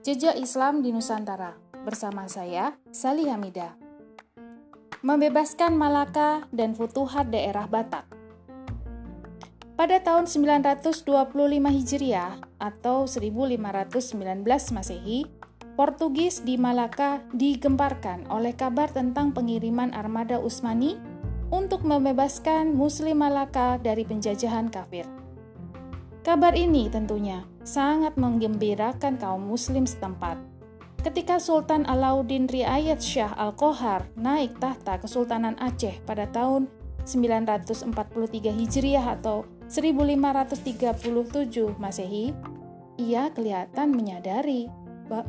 Jejak Islam di Nusantara bersama saya, Sali Hamida. Membebaskan Malaka dan Futuhat daerah Batak. Pada tahun 925 Hijriah atau 1519 Masehi, Portugis di Malaka digemparkan oleh kabar tentang pengiriman armada Utsmani untuk membebaskan Muslim Malaka dari penjajahan kafir. Kabar ini tentunya sangat menggembirakan kaum muslim setempat. Ketika Sultan Alauddin Riayat Syah Al-Qohar naik tahta Kesultanan Aceh pada tahun 943 Hijriah atau 1537 Masehi, ia kelihatan menyadari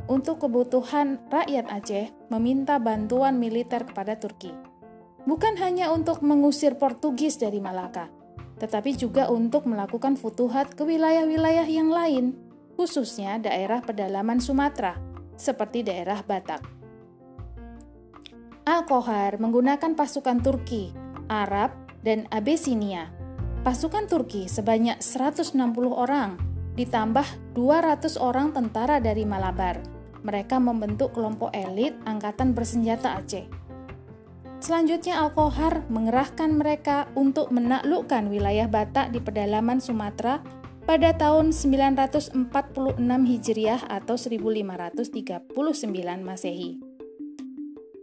untuk kebutuhan rakyat Aceh meminta bantuan militer kepada Turki. Bukan hanya untuk mengusir Portugis dari Malaka, tetapi juga untuk melakukan futuhat ke wilayah-wilayah yang lain, khususnya daerah pedalaman Sumatera, seperti daerah Batak. Al-Kohar menggunakan pasukan Turki, Arab, dan Abyssinia. Pasukan Turki sebanyak 160 orang, ditambah 200 orang tentara dari Malabar. Mereka membentuk kelompok elit Angkatan Bersenjata Aceh Selanjutnya Al-Kohar mengerahkan mereka untuk menaklukkan wilayah Batak di pedalaman Sumatera pada tahun 946 Hijriah atau 1539 Masehi.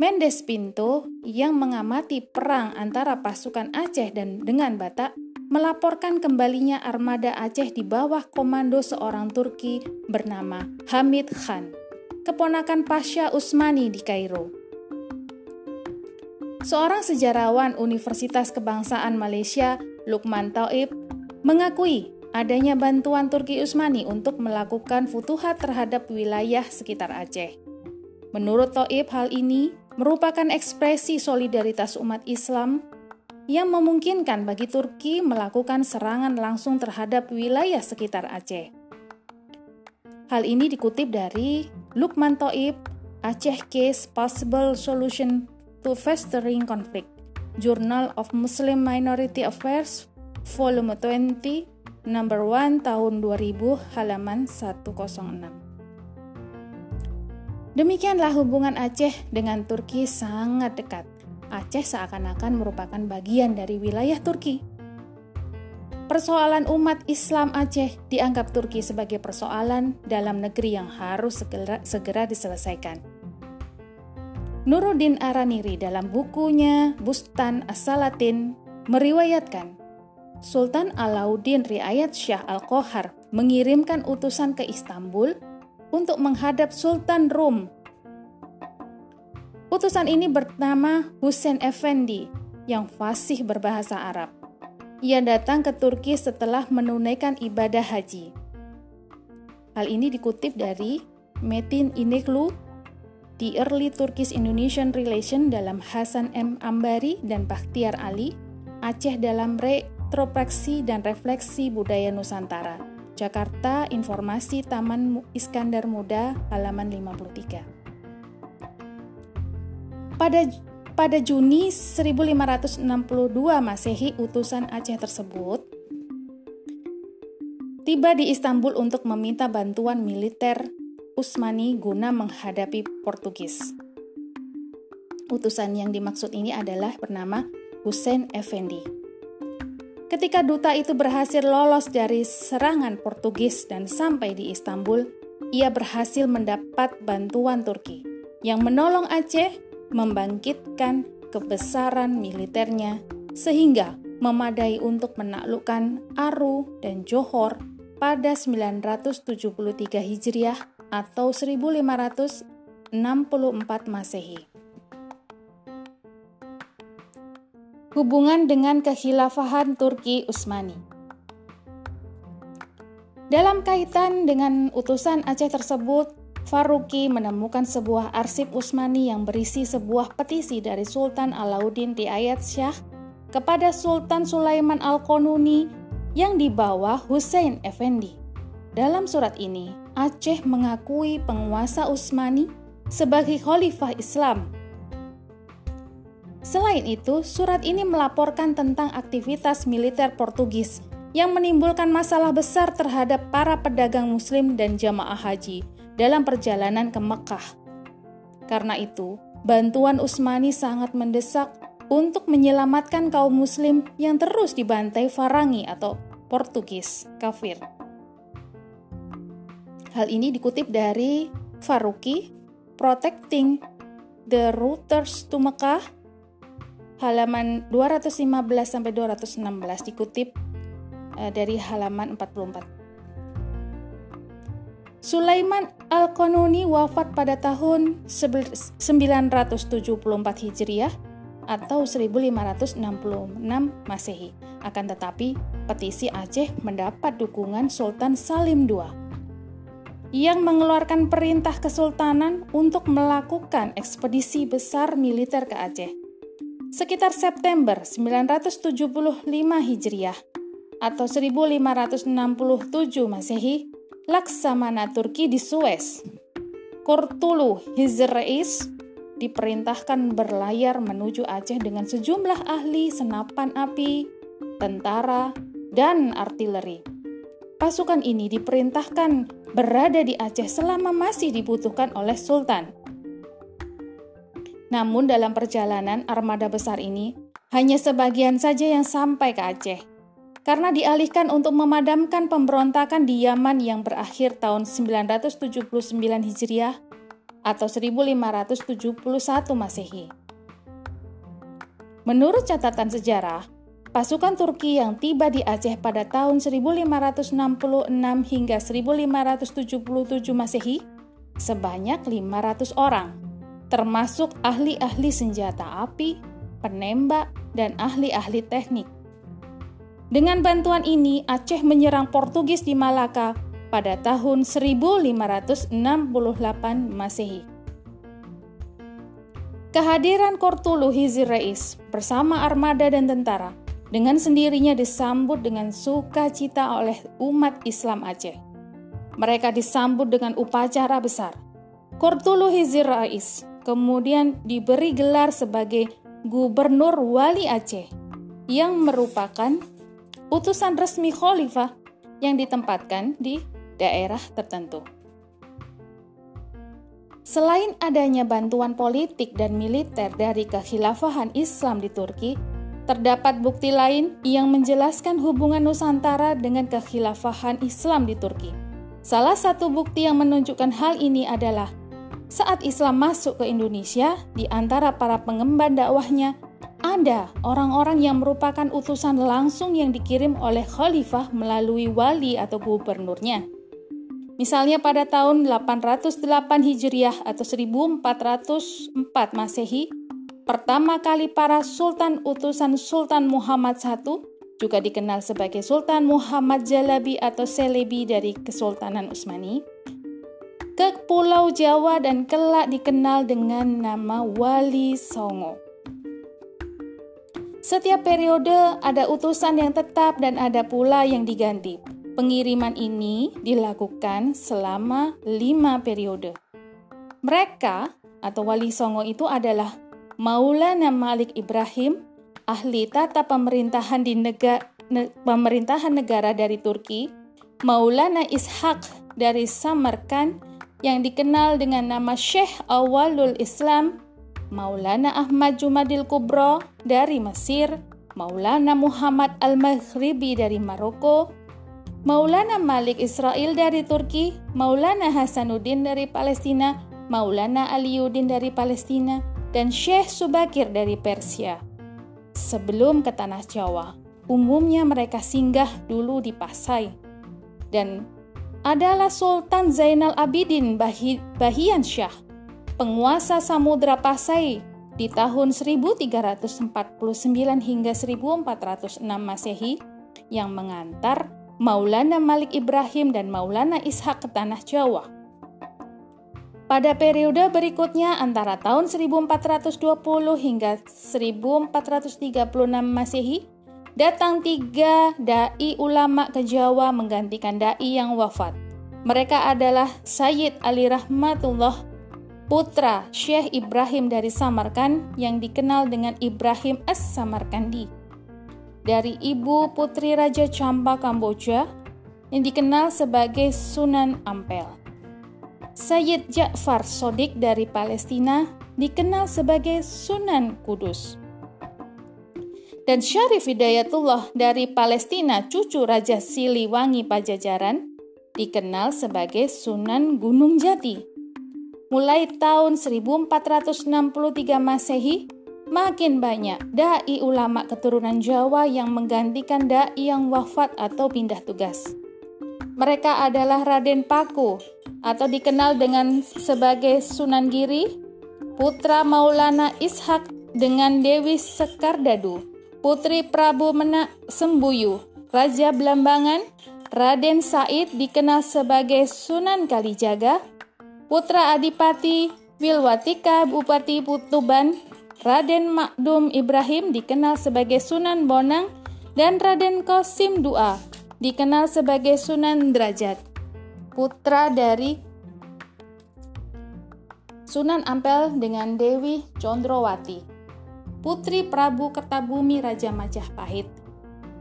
Mendes Pinto yang mengamati perang antara pasukan Aceh dan dengan Batak melaporkan kembalinya armada Aceh di bawah komando seorang Turki bernama Hamid Khan, keponakan Pasha Usmani di Kairo. Seorang sejarawan Universitas Kebangsaan Malaysia, Lukman Taib, mengakui adanya bantuan Turki Utsmani untuk melakukan futuhat terhadap wilayah sekitar Aceh. Menurut Taib, hal ini merupakan ekspresi solidaritas umat Islam yang memungkinkan bagi Turki melakukan serangan langsung terhadap wilayah sekitar Aceh. Hal ini dikutip dari Lukman Taib, Aceh Case Possible Solution to Festering Conflict, Journal of Muslim Minority Affairs, volume 20, number 1 tahun 2000, halaman 106. Demikianlah hubungan Aceh dengan Turki sangat dekat. Aceh seakan-akan merupakan bagian dari wilayah Turki. Persoalan umat Islam Aceh dianggap Turki sebagai persoalan dalam negeri yang harus segera, segera diselesaikan. Nuruddin Araniri dalam bukunya Bustan As-Salatin meriwayatkan Sultan Alauddin Riayat Syah Al-Qohar mengirimkan utusan ke Istanbul untuk menghadap Sultan Rum. Utusan ini bernama Hussein Effendi yang fasih berbahasa Arab. Ia datang ke Turki setelah menunaikan ibadah haji. Hal ini dikutip dari Metin Ineklu The Early Turkish-Indonesian Relation dalam Hasan M. Ambari dan Bakhtiar Ali, Aceh dalam Retrospeksi dan Refleksi Budaya Nusantara. Jakarta, Informasi Taman Iskandar Muda, halaman 53. Pada pada Juni 1562 Masehi, utusan Aceh tersebut tiba di Istanbul untuk meminta bantuan militer Usmani guna menghadapi Portugis. Utusan yang dimaksud ini adalah bernama Hussein Effendi. Ketika duta itu berhasil lolos dari serangan Portugis dan sampai di Istanbul, ia berhasil mendapat bantuan Turki yang menolong Aceh membangkitkan kebesaran militernya sehingga memadai untuk menaklukkan Aru dan Johor pada 973 Hijriah atau 1564 Masehi. Hubungan dengan kekhilafahan Turki Utsmani Dalam kaitan dengan utusan Aceh tersebut, Faruqi menemukan sebuah arsip Utsmani yang berisi sebuah petisi dari Sultan Alauddin Riayat Syah kepada Sultan Sulaiman Al-Qanuni yang dibawa Hussein Effendi. Dalam surat ini, Aceh mengakui penguasa Utsmani sebagai khalifah Islam. Selain itu, surat ini melaporkan tentang aktivitas militer Portugis yang menimbulkan masalah besar terhadap para pedagang Muslim dan jamaah haji dalam perjalanan ke Mekah. Karena itu, bantuan Utsmani sangat mendesak untuk menyelamatkan kaum Muslim yang terus dibantai Farangi atau Portugis kafir. Hal ini dikutip dari Faruqi, Protecting the Routers to Mekah halaman 215 sampai 216 dikutip uh, dari halaman 44. Sulaiman Al-Qanuni wafat pada tahun 974 Hijriah atau 1566 Masehi. Akan tetapi, petisi Aceh mendapat dukungan Sultan Salim II yang mengeluarkan perintah kesultanan untuk melakukan ekspedisi besar militer ke Aceh sekitar September 975 Hijriah atau 1567 Masehi, Laksamana Turki di Suez. Kurtulu Hizreis diperintahkan berlayar menuju Aceh dengan sejumlah ahli senapan api, tentara, dan artileri. Pasukan ini diperintahkan berada di Aceh selama masih dibutuhkan oleh Sultan. Namun dalam perjalanan armada besar ini, hanya sebagian saja yang sampai ke Aceh. Karena dialihkan untuk memadamkan pemberontakan di Yaman yang berakhir tahun 979 Hijriah atau 1571 Masehi. Menurut catatan sejarah, pasukan Turki yang tiba di Aceh pada tahun 1566 hingga 1577 Masehi sebanyak 500 orang termasuk ahli-ahli senjata api, penembak, dan ahli-ahli teknik. Dengan bantuan ini, Aceh menyerang Portugis di Malaka pada tahun 1568 Masehi. Kehadiran Kortulu Hizirais bersama armada dan tentara dengan sendirinya disambut dengan sukacita oleh umat Islam Aceh. Mereka disambut dengan upacara besar. Kortulu Hizirais kemudian diberi gelar sebagai Gubernur Wali Aceh yang merupakan utusan resmi khalifah yang ditempatkan di daerah tertentu. Selain adanya bantuan politik dan militer dari kekhilafahan Islam di Turki, terdapat bukti lain yang menjelaskan hubungan Nusantara dengan kekhilafahan Islam di Turki. Salah satu bukti yang menunjukkan hal ini adalah saat Islam masuk ke Indonesia, di antara para pengemban dakwahnya ada orang-orang yang merupakan utusan langsung yang dikirim oleh khalifah melalui wali atau gubernurnya. Misalnya pada tahun 808 Hijriah atau 1404 Masehi, pertama kali para sultan utusan Sultan Muhammad I juga dikenal sebagai Sultan Muhammad Jalabi atau Selebi dari Kesultanan Utsmani ke Pulau Jawa dan kelak dikenal dengan nama Wali Songo. Setiap periode ada utusan yang tetap dan ada pula yang diganti. Pengiriman ini dilakukan selama lima periode. Mereka atau Wali Songo itu adalah Maulana Malik Ibrahim, ahli tata pemerintahan di negara, ne, pemerintahan negara dari Turki, Maulana Ishak dari Samarkand, yang dikenal dengan nama Syekh Awalul Islam, Maulana Ahmad Jumadil Kubro dari Mesir, Maulana Muhammad Al-Maghribi dari Maroko, Maulana Malik Israel dari Turki, Maulana Hasanuddin dari Palestina, Maulana Aliuddin dari Palestina, dan Syekh Subakir dari Persia. Sebelum ke Tanah Jawa, umumnya mereka singgah dulu di Pasai. Dan adalah Sultan Zainal Abidin Bahian Syah, penguasa Samudra Pasai di tahun 1349 hingga 1406 Masehi yang mengantar Maulana Malik Ibrahim dan Maulana Ishak ke tanah Jawa. Pada periode berikutnya antara tahun 1420 hingga 1436 Masehi, datang tiga dai ulama ke Jawa menggantikan dai yang wafat. Mereka adalah Sayyid Ali Rahmatullah, putra Syekh Ibrahim dari Samarkand yang dikenal dengan Ibrahim As-Samarkandi. Dari ibu putri Raja Champa Kamboja yang dikenal sebagai Sunan Ampel. Sayyid Ja'far Sodik dari Palestina dikenal sebagai Sunan Kudus. Dan Syarif Hidayatullah dari Palestina, cucu Raja Siliwangi Pajajaran, dikenal sebagai Sunan Gunung Jati. Mulai tahun 1463 Masehi, makin banyak dai ulama keturunan Jawa yang menggantikan dai yang wafat atau pindah tugas. Mereka adalah Raden Paku atau dikenal dengan sebagai Sunan Giri, putra Maulana Ishak dengan Dewi Sekardadu, Putri Prabu Menak Sembuyu, Raja Belambangan, Raden Said dikenal sebagai Sunan Kalijaga, Putra Adipati Wilwatika Bupati Putuban, Raden Makdum Ibrahim dikenal sebagai Sunan Bonang, dan Raden Kosim Dua dikenal sebagai Sunan Derajat, putra dari Sunan Ampel dengan Dewi Condrowati putri Prabu Kertabumi Raja Majapahit.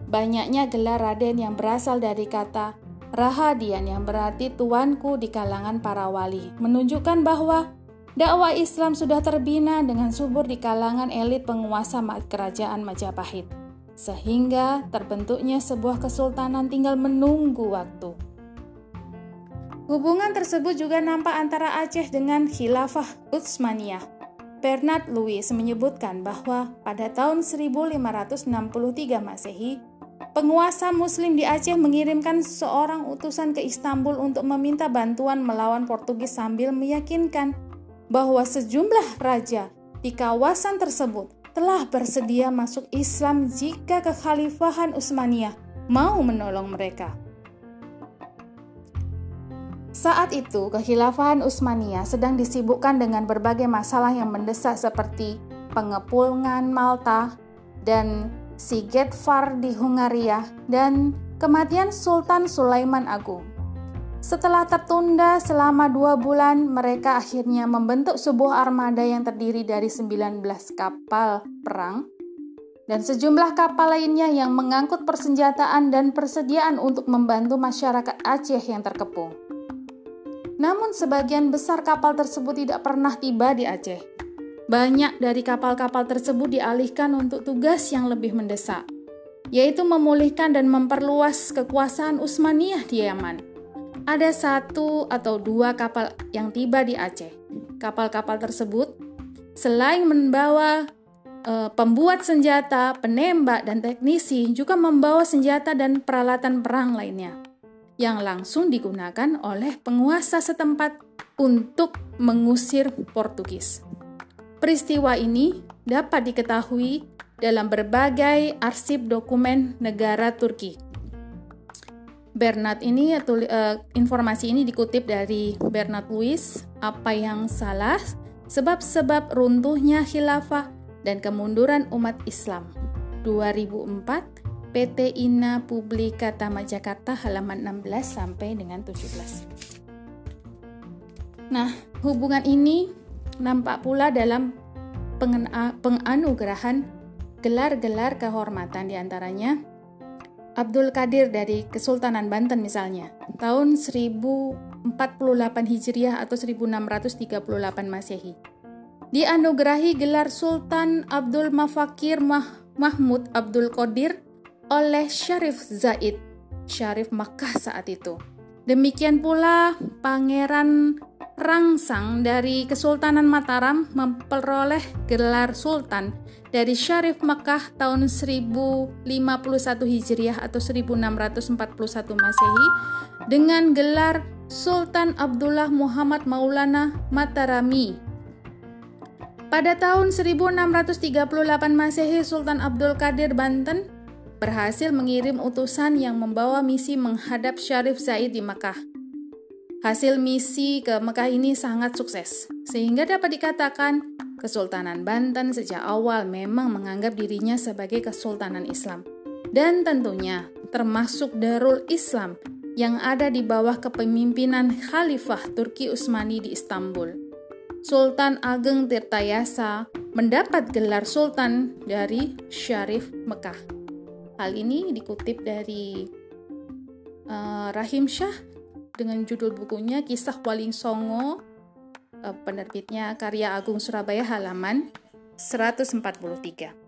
Banyaknya gelar Raden yang berasal dari kata Rahadian yang berarti tuanku di kalangan para wali, menunjukkan bahwa dakwah Islam sudah terbina dengan subur di kalangan elit penguasa kerajaan Majapahit, sehingga terbentuknya sebuah kesultanan tinggal menunggu waktu. Hubungan tersebut juga nampak antara Aceh dengan Khilafah Utsmaniyah Bernard Lewis menyebutkan bahwa pada tahun 1563 Masehi, penguasa muslim di Aceh mengirimkan seorang utusan ke Istanbul untuk meminta bantuan melawan Portugis sambil meyakinkan bahwa sejumlah raja di kawasan tersebut telah bersedia masuk Islam jika kekhalifahan Utsmaniyah mau menolong mereka. Saat itu, kekhilafahan Utsmaniyah sedang disibukkan dengan berbagai masalah yang mendesak seperti pengepungan Malta dan Sigetvar di Hungaria dan kematian Sultan Sulaiman Agung. Setelah tertunda selama dua bulan, mereka akhirnya membentuk sebuah armada yang terdiri dari 19 kapal perang dan sejumlah kapal lainnya yang mengangkut persenjataan dan persediaan untuk membantu masyarakat Aceh yang terkepung. Namun sebagian besar kapal tersebut tidak pernah tiba di Aceh. Banyak dari kapal-kapal tersebut dialihkan untuk tugas yang lebih mendesak, yaitu memulihkan dan memperluas kekuasaan Utsmaniyah di Yaman. Ada satu atau dua kapal yang tiba di Aceh. Kapal-kapal tersebut selain membawa e, pembuat senjata, penembak, dan teknisi, juga membawa senjata dan peralatan perang lainnya yang langsung digunakan oleh penguasa setempat untuk mengusir Portugis. Peristiwa ini dapat diketahui dalam berbagai arsip dokumen negara Turki. Bernard ini uh, informasi ini dikutip dari Bernard Lewis, apa yang salah sebab-sebab runtuhnya khilafah dan kemunduran umat Islam 2004 PT Ina Publika Tama Jakarta halaman 16 sampai dengan 17. Nah, hubungan ini nampak pula dalam penganugerahan gelar-gelar kehormatan di antaranya Abdul Qadir dari Kesultanan Banten misalnya, tahun 1048 Hijriah atau 1638 Masehi. Dianugerahi gelar Sultan Abdul Mafakir Mah Mahmud Abdul Qadir oleh Syarif Zaid, Syarif Makkah saat itu. Demikian pula Pangeran Rangsang dari Kesultanan Mataram memperoleh gelar Sultan dari Syarif Makkah tahun 1051 Hijriah atau 1641 Masehi dengan gelar Sultan Abdullah Muhammad Maulana Matarami. Pada tahun 1638 Masehi Sultan Abdul Qadir Banten berhasil mengirim utusan yang membawa misi menghadap Syarif Zaid di Mekah. Hasil misi ke Mekah ini sangat sukses, sehingga dapat dikatakan Kesultanan Banten sejak awal memang menganggap dirinya sebagai Kesultanan Islam. Dan tentunya termasuk Darul Islam yang ada di bawah kepemimpinan Khalifah Turki Utsmani di Istanbul. Sultan Ageng Tirtayasa mendapat gelar sultan dari Syarif Mekah. Hal ini dikutip dari uh, Rahim Shah dengan judul bukunya Kisah Waling Songo, uh, penerbitnya Karya Agung Surabaya halaman 143.